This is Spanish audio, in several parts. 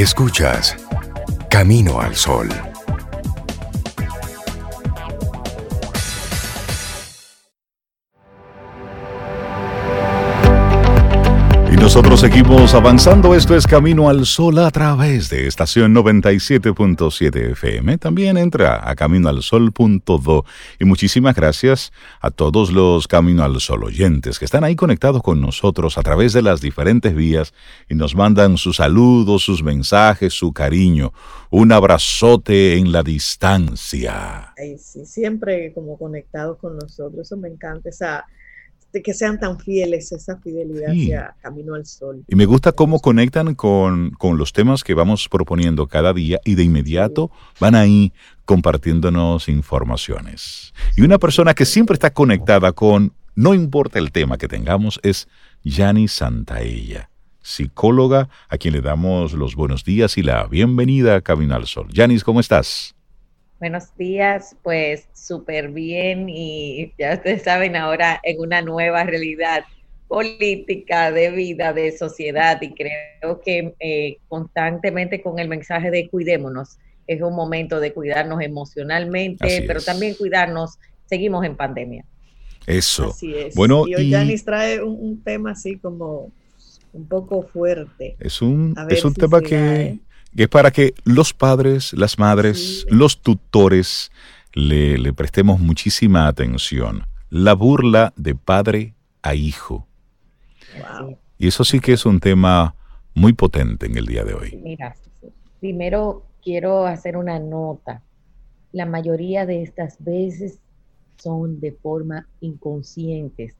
Escuchas Camino al Sol. Nosotros seguimos avanzando. Esto es Camino al Sol a través de estación 97.7 FM. También entra a caminoalsol.do. Y muchísimas gracias a todos los Camino al Sol oyentes que están ahí conectados con nosotros a través de las diferentes vías y nos mandan sus saludos, sus mensajes, su cariño. Un abrazote en la distancia. sí, siempre como conectados con nosotros. Eso me encanta. Esa de que sean tan fieles, esa fidelidad hacia Camino al Sol. Y me gusta cómo conectan con, los temas que vamos proponiendo cada día y de inmediato van ahí compartiéndonos informaciones. Y una persona que siempre está conectada con, no importa el tema que tengamos, es Yani Santaella, psicóloga a quien le damos los buenos días y la bienvenida a Camino al Sol. Yanis, ¿cómo estás? Buenos días, pues súper bien y ya ustedes saben ahora en una nueva realidad política, de vida, de sociedad y creo que eh, constantemente con el mensaje de cuidémonos, es un momento de cuidarnos emocionalmente, pero también cuidarnos, seguimos en pandemia. Eso. Así es. Bueno, y hoy Janis trae un, tema así como un poco fuerte. Es un, es un tema que que es para que los padres, las madres, los tutores le, prestemos muchísima atención. La burla de padre a hijo. Y eso sí que es un tema muy potente en el día de hoy. Mira, primero quiero hacer una nota. La mayoría de estas veces son de forma inconscientes,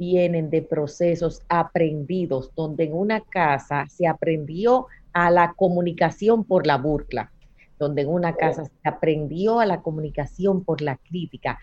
vienen de procesos aprendidos, donde en una casa se aprendió a la comunicación por la burla, donde en una casa se aprendió a la comunicación por la crítica.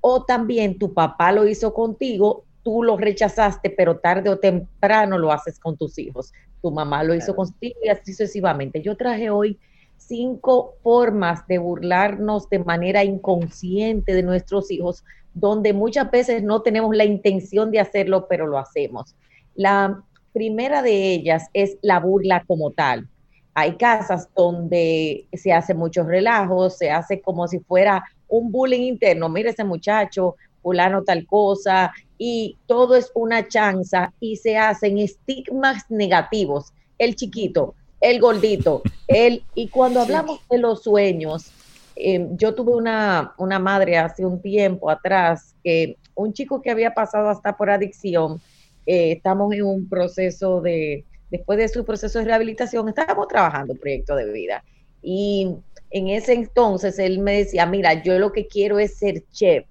O también tu papá lo hizo contigo, tú lo rechazaste, pero tarde o temprano lo haces con tus hijos. Tu mamá lo hizo contigo y así sucesivamente. Yo traje hoy cinco formas de burlarnos de manera inconsciente de nuestros hijos, donde muchas veces no tenemos la intención de hacerlo, pero lo hacemos. La primera de ellas es la burla como tal. Hay casas donde se hace muchos relajos, se hace como si fuera un bullying interno. Mire ese muchacho, fulano tal cosa, y todo es una chanza y se hacen estigmas negativos. El chiquito, el gordito, el, y cuando hablamos de los sueños, em, yo tuve una, una madre hace un tiempo atrás que un chico que había pasado hasta por adicción, eh, estamos en un proceso de, después de su proceso de rehabilitación, estábamos trabajando un proyecto de vida. Y en ese entonces él me decía, mira, yo lo que quiero es ser chef.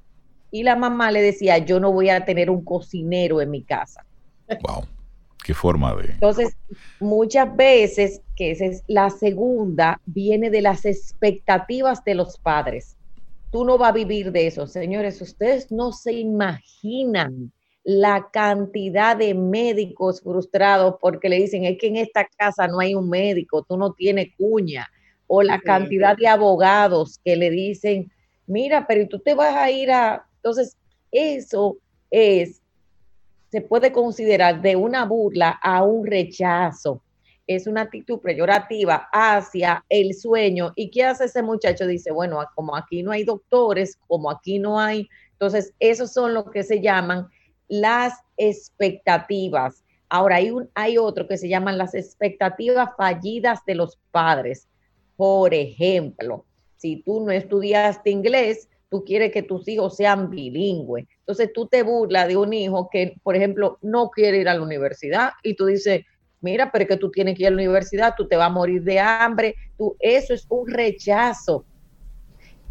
Y la mamá le decía, yo no voy a tener un cocinero en mi casa. Wow, qué forma de... Entonces, muchas veces, que esa es la segunda, viene de las expectativas de los padres. Tú no vas a vivir de eso, señores. Ustedes no se imaginan la cantidad de médicos frustrados porque le dicen, es que en esta casa no hay un médico, tú no tienes cuña, o la cantidad de abogados que le dicen, mira, pero tú te vas a ir a... Entonces, eso es, se puede considerar de una burla a un rechazo. Es una actitud peyorativa hacia el sueño. ¿Y qué hace ese muchacho? Dice, bueno, como aquí no hay doctores, como aquí no hay, entonces esos son los que se llaman las expectativas. Ahora hay, un, hay otro que se llaman las expectativas fallidas de los padres. Por ejemplo, si tú no estudiaste inglés, tú quieres que tus hijos sean bilingües. Entonces tú te burlas de un hijo que, por ejemplo, no quiere ir a la universidad y tú dices, mira, pero es que tú tienes que ir a la universidad, tú te vas a morir de hambre. Tú, eso es un rechazo.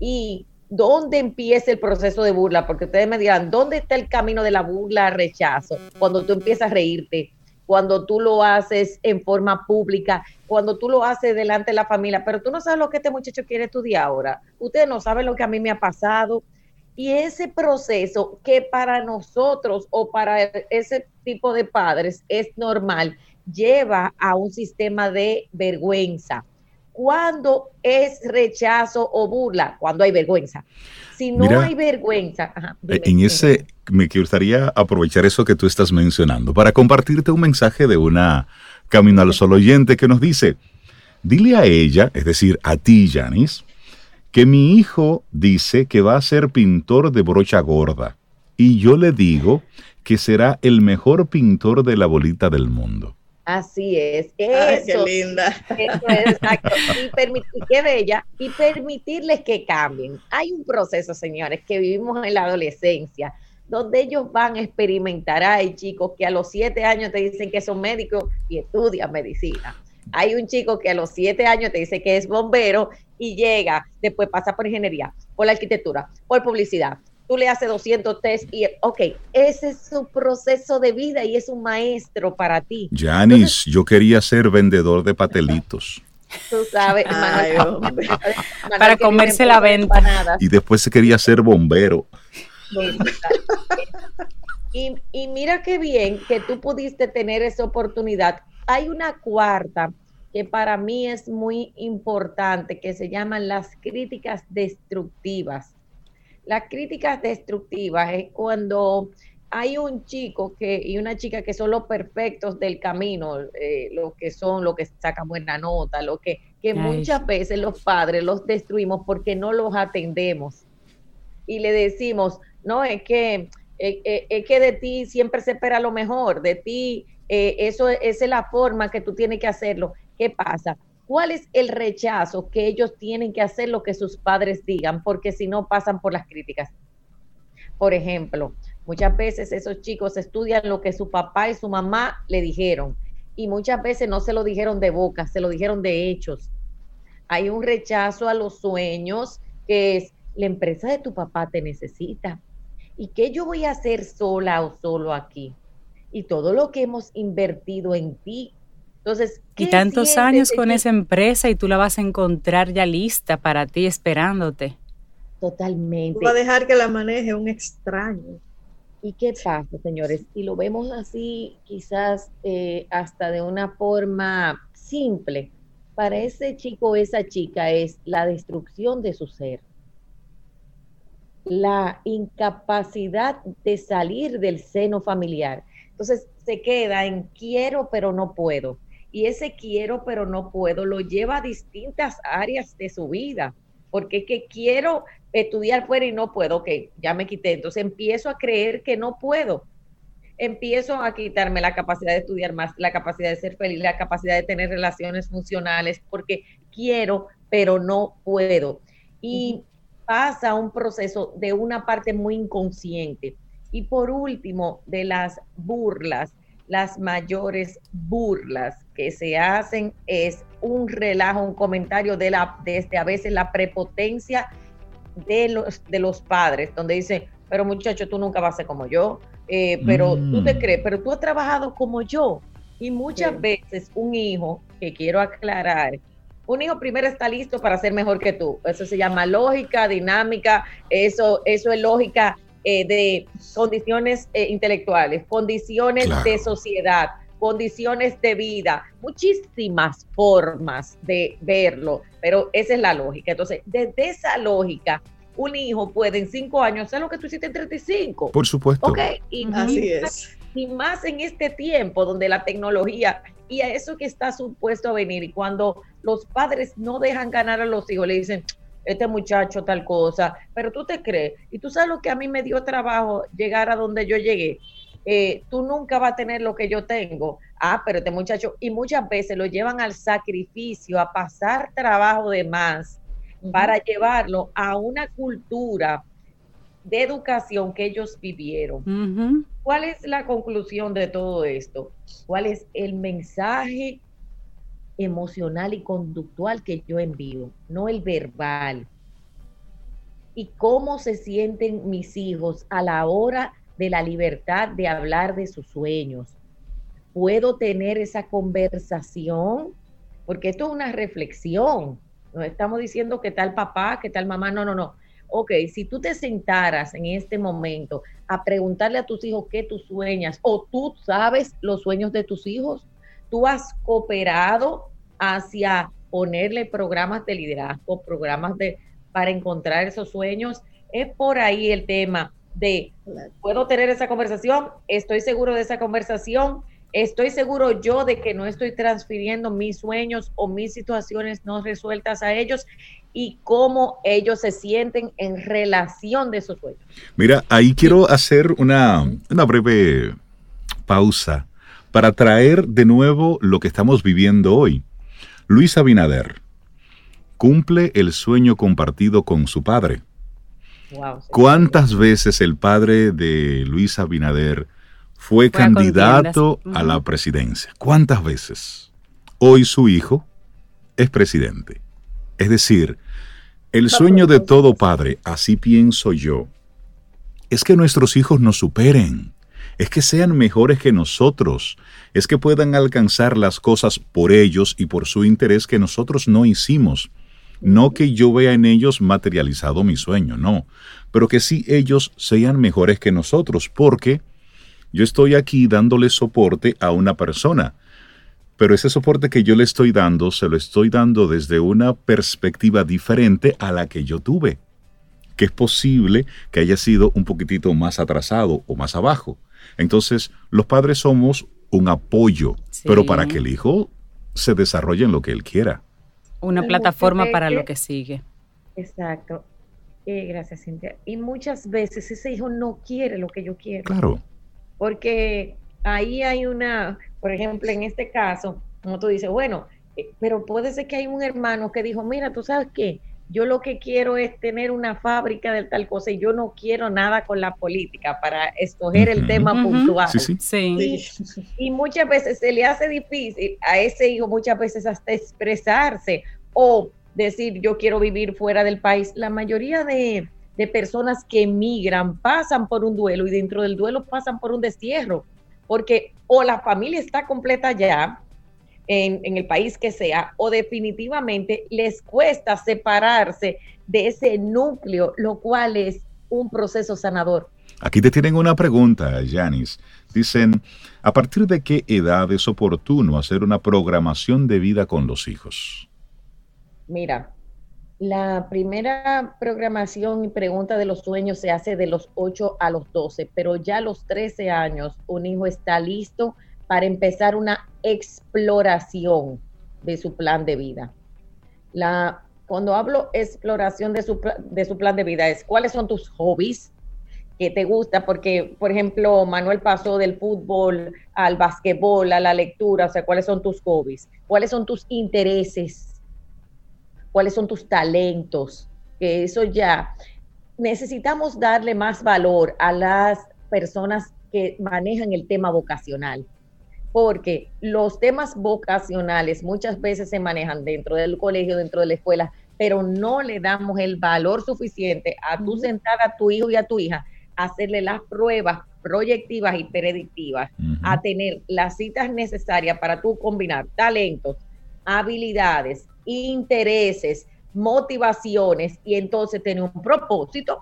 Y ¿dónde empieza el proceso de burla? Porque ustedes me dirán, ¿dónde está el camino de la burla, rechazo? Cuando tú empiezas a reírte, cuando tú lo haces en forma pública, cuando tú lo haces delante de la familia, pero tú no sabes lo que este muchacho quiere estudiar ahora. Ustedes no saben lo que a mí me ha pasado. Y ese proceso que para nosotros o para ese tipo de padres es normal, lleva a un sistema de vergüenza cuando es rechazo o burla? Cuando hay vergüenza. Si no hay vergüenza. Eh, en ese, me gustaría aprovechar eso que tú estás mencionando para compartirte un mensaje de una Camino al Sol oyente que nos dice, dile a ella, es decir, a ti, Janis, que mi hijo dice que va a ser pintor de brocha gorda y yo le digo que será el mejor pintor de la bolita del mundo. Así es. Eso, qué linda. Eso es exacto. Y, qué bella. Y permitirles que cambien. Hay un proceso, señores, que vivimos en la adolescencia, donde ellos van a experimentar. Hay chicos que a los siete años te dicen que son médicos y estudian medicina. Hay un chico que a los siete años te dice que es bombero y llega, después pasa por ingeniería, por la arquitectura, por publicidad, tú le haces 200 test y, ok, ese es su proceso de vida y es un maestro para ti. Janis, yo quería ser vendedor de patelitos. Tú sabes, para comerse la venta. Y después se quería ser bombero. Y, y mira qué bien que tú pudiste tener esa oportunidad. Hay una cuarta que para mí es muy importante, que se llaman las críticas destructivas. Las críticas destructivas es cuando hay un chico que, y una chica que son los perfectos del camino, eh, los que son, los que sacan buena nota, lo que, que muchas veces los padres los destruimos porque no los atendemos. Y le decimos, no, es que, eh, eh, es que de ti siempre se espera lo mejor, de ti, eso esa es la forma que tú tienes que hacerlo. ¿Qué pasa? ¿Cuál es el rechazo que ellos tienen que hacer lo que sus padres digan? Porque si no pasan por las críticas. Por ejemplo, muchas veces esos chicos estudian lo que su papá y su mamá le dijeron y muchas veces no se lo dijeron de boca, se lo dijeron de hechos. Hay un rechazo a los sueños que es, la empresa de tu papá te necesita. ¿Y qué yo voy a hacer sola o solo aquí? Y todo lo que hemos invertido en ti entonces, y tantos años con esa empresa y tú la vas a encontrar ya lista para ti esperándote. Totalmente. Va a dejar que la maneje un extraño. ¿Y qué pasa, señores? Y lo vemos así, quizás eh, hasta de una forma simple. Para ese chico o esa chica es la destrucción de su ser. La incapacidad de salir del seno familiar. Entonces se queda en quiero pero no puedo y ese quiero pero no puedo lo lleva a distintas áreas de su vida, porque es que quiero estudiar fuera y no puedo, que ya me quité, entonces empiezo a creer que no puedo, empiezo a quitarme la capacidad de estudiar más, la capacidad de ser feliz, la capacidad de tener relaciones funcionales, porque quiero pero no puedo. Y pasa un proceso de una parte muy inconsciente. Y por último, de las burlas las mayores burlas que se hacen es un relajo, un comentario de la, desde a veces la prepotencia de los, de los padres, donde dicen, pero muchacho, tú nunca vas a ser como yo, eh, pero tú te mm. crees, pero tú has trabajado como yo. Y muchas veces un hijo, que quiero aclarar, un hijo primero está listo para ser mejor que tú. Eso se llama lógica, dinámica, eso, eso es lógica eh, de condiciones eh, intelectuales, condiciones de sociedad, condiciones de vida, muchísimas formas de verlo, pero esa es la lógica. Entonces, desde esa lógica, un hijo puede en cinco años hacer lo que tú hiciste en 35. Por supuesto. Ok, y, Así es. Y más en este tiempo donde la tecnología y a eso que está supuesto a venir y cuando los padres no dejan ganar a los hijos, le dicen, este muchacho tal cosa, pero tú te crees, y tú sabes lo que a mí me dio trabajo llegar a donde yo llegué, eh, tú nunca vas a tener lo que yo tengo, ah, pero este muchacho, y muchas veces lo llevan al sacrificio, a pasar trabajo de más, para llevarlo a una cultura de educación que ellos vivieron. ¿Cuál es la conclusión de todo esto? ¿Cuál es el mensaje emocional y conductual que yo envío, no el verbal. Y cómo se sienten mis hijos a la hora de la libertad de hablar de sus sueños. Puedo tener esa conversación, porque esto es una reflexión. No estamos diciendo que tal papá, que tal mamá, no, no, no. Ok, si tú te sentaras en este momento a preguntarle a tus hijos qué tú sueñas, o tú sabes los sueños de tus hijos, tú has cooperado hacia ponerle programas de liderazgo, programas de para encontrar esos sueños. Es por ahí el tema de, ¿puedo tener esa conversación? ¿Estoy seguro de esa conversación? estoy seguro yo de que no estoy transfiriendo mis sueños o mis situaciones no resueltas a ellos y cómo ellos se sienten en relación de esos sueños. Mira, ahí quiero hacer una, una breve pausa para traer de nuevo lo que estamos viviendo hoy. Luis Abinader cumple el sueño compartido con su padre. ¿Cuántas veces el padre de Luis Abinader fue, candidato a la presidencia? ¿Cuántas veces? Hoy su hijo es presidente. Es decir, el sueño de todo padre, así pienso yo, es que nuestros hijos nos superen, es que sean mejores que nosotros, es que puedan alcanzar las cosas por ellos y por su interés que nosotros no hicimos. No que yo vea en ellos materializado mi sueño, no, pero que sí ellos sean mejores que nosotros, porque yo estoy aquí dándole soporte a una persona, pero ese soporte que yo le estoy dando, se lo estoy dando desde una perspectiva diferente a la que yo tuve, que es posible que haya sido un poquitito más atrasado o más abajo. Entonces, los padres somos un apoyo, pero para que el hijo se desarrolle en lo que él quiera una plataforma para lo que sigue. Exacto. Eh, gracias, Cintia. Y muchas veces ese hijo no quiere lo que yo quiero. Claro. Porque ahí hay una, por ejemplo, en este caso, como tú dices, bueno, eh, pero puede ser que hay un hermano que dijo, mira, tú sabes qué, yo lo que quiero es tener una fábrica de tal cosa y yo no quiero nada con la política para escoger el tema puntual. Sí, sí. Y, muchas veces se le hace difícil a ese hijo muchas veces hasta expresarse o decir yo quiero vivir fuera del país. La mayoría de, de personas que emigran pasan por un duelo y dentro del duelo pasan por un destierro, porque o la familia está completa ya, en, el país que sea, o definitivamente les cuesta separarse de ese núcleo, lo cual es un proceso sanador. Aquí te tienen una pregunta, Janis. Dicen, ¿a partir de qué edad es oportuno hacer una programación de vida con los hijos? Mira, la primera programación y pregunta de los sueños se hace de los 8 a los 12, pero ya a los 13 años un hijo está listo para empezar una exploración de su plan de vida. Cuando hablo exploración de su, de su plan de vida es cuáles son tus hobbies que te gusta, porque, por ejemplo, Manuel pasó del fútbol al basquetbol, a la lectura, o sea, cuáles son tus hobbies, cuáles son tus intereses, cuáles son tus talentos, que eso ya necesitamos darle más valor a las personas que manejan el tema vocacional porque los temas vocacionales muchas veces se manejan dentro del colegio, dentro de la escuela, pero no le damos el valor suficiente a tu sentar a tu hijo y a tu hija a hacerle las pruebas proyectivas y predictivas, a tener las citas necesarias para tú combinar talentos, habilidades, intereses, motivaciones y entonces tener un propósito.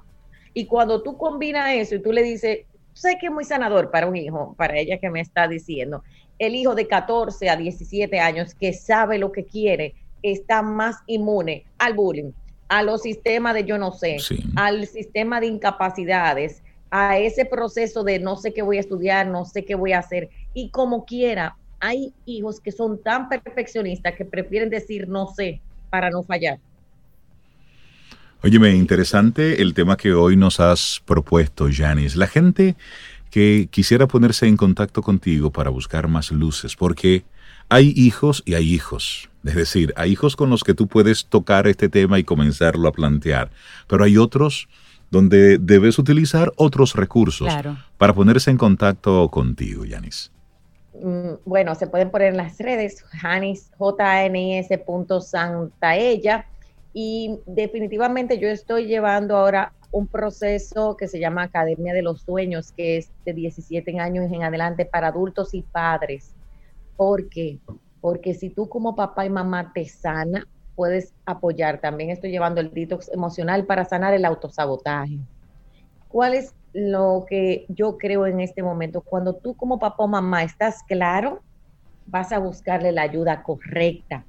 Y cuando tú combinas eso y tú le dices, sé que es muy sanador para un hijo, para ella que me está diciendo, el hijo de 14 a 17 años que sabe lo que quiere está más inmune al bullying, a los sistemas de yo no sé, al sistema de incapacidades, a ese proceso de no sé qué voy a estudiar, no sé qué voy a hacer. Y como quiera, hay hijos que son tan perfeccionistas que prefieren decir no sé para no fallar. Óyeme, interesante el tema que hoy nos has propuesto, Janice. La gente que quisiera ponerse en contacto contigo para buscar más luces, porque hay hijos y hay hijos. Es decir, hay hijos con los que tú puedes tocar este tema y comenzarlo a plantear, pero hay otros donde debes utilizar otros recursos para ponerse en contacto contigo, Yanis. Mm, bueno, se pueden poner en las redes, Janis, ella y definitivamente yo estoy llevando ahora un proceso que se llama Academia de los Sueños, que es de 17 años en adelante para adultos y padres. ¿Por qué? Porque si tú como papá y mamá te sana, puedes apoyar. También estoy llevando el detox emocional para sanar el autosabotaje. ¿Cuál es lo que yo creo en este momento? Cuando tú como papá o mamá estás claro, vas a buscarle la ayuda correcta,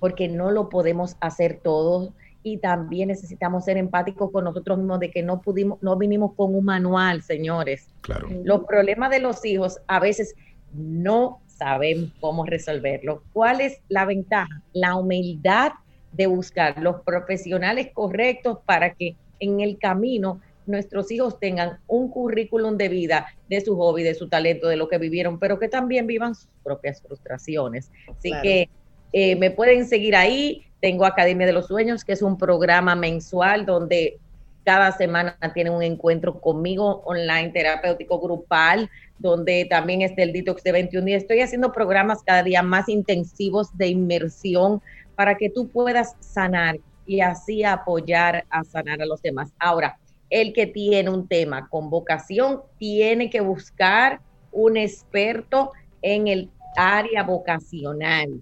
porque no lo podemos hacer todos y también necesitamos ser empáticos con nosotros mismos de que no pudimos, no vinimos con un manual, señores. Claro. Los problemas de los hijos a veces no sabemos cómo resolverlo. ¿Cuál es la ventaja? La humildad de buscar los profesionales correctos para que en el camino nuestros hijos tengan un currículum de vida de su hobby, de su talento, de lo que vivieron, pero que también vivan sus propias frustraciones. Así que eh, me pueden seguir ahí. Tengo Academia de los Sueños, que es un programa mensual donde cada semana tienen un encuentro conmigo online terapéutico grupal, donde también está el detox de 21 días. Estoy haciendo programas cada día más intensivos de inmersión para que tú puedas sanar y así apoyar a sanar a los demás. Ahora, el que tiene un tema con vocación tiene que buscar un experto en el área vocacional.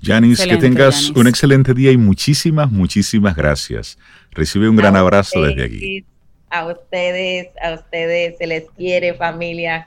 Yanis, que tengas un excelente día y muchísimas, muchísimas gracias. Recibe un gran abrazo desde aquí. A ustedes, a ustedes se les quiere familia.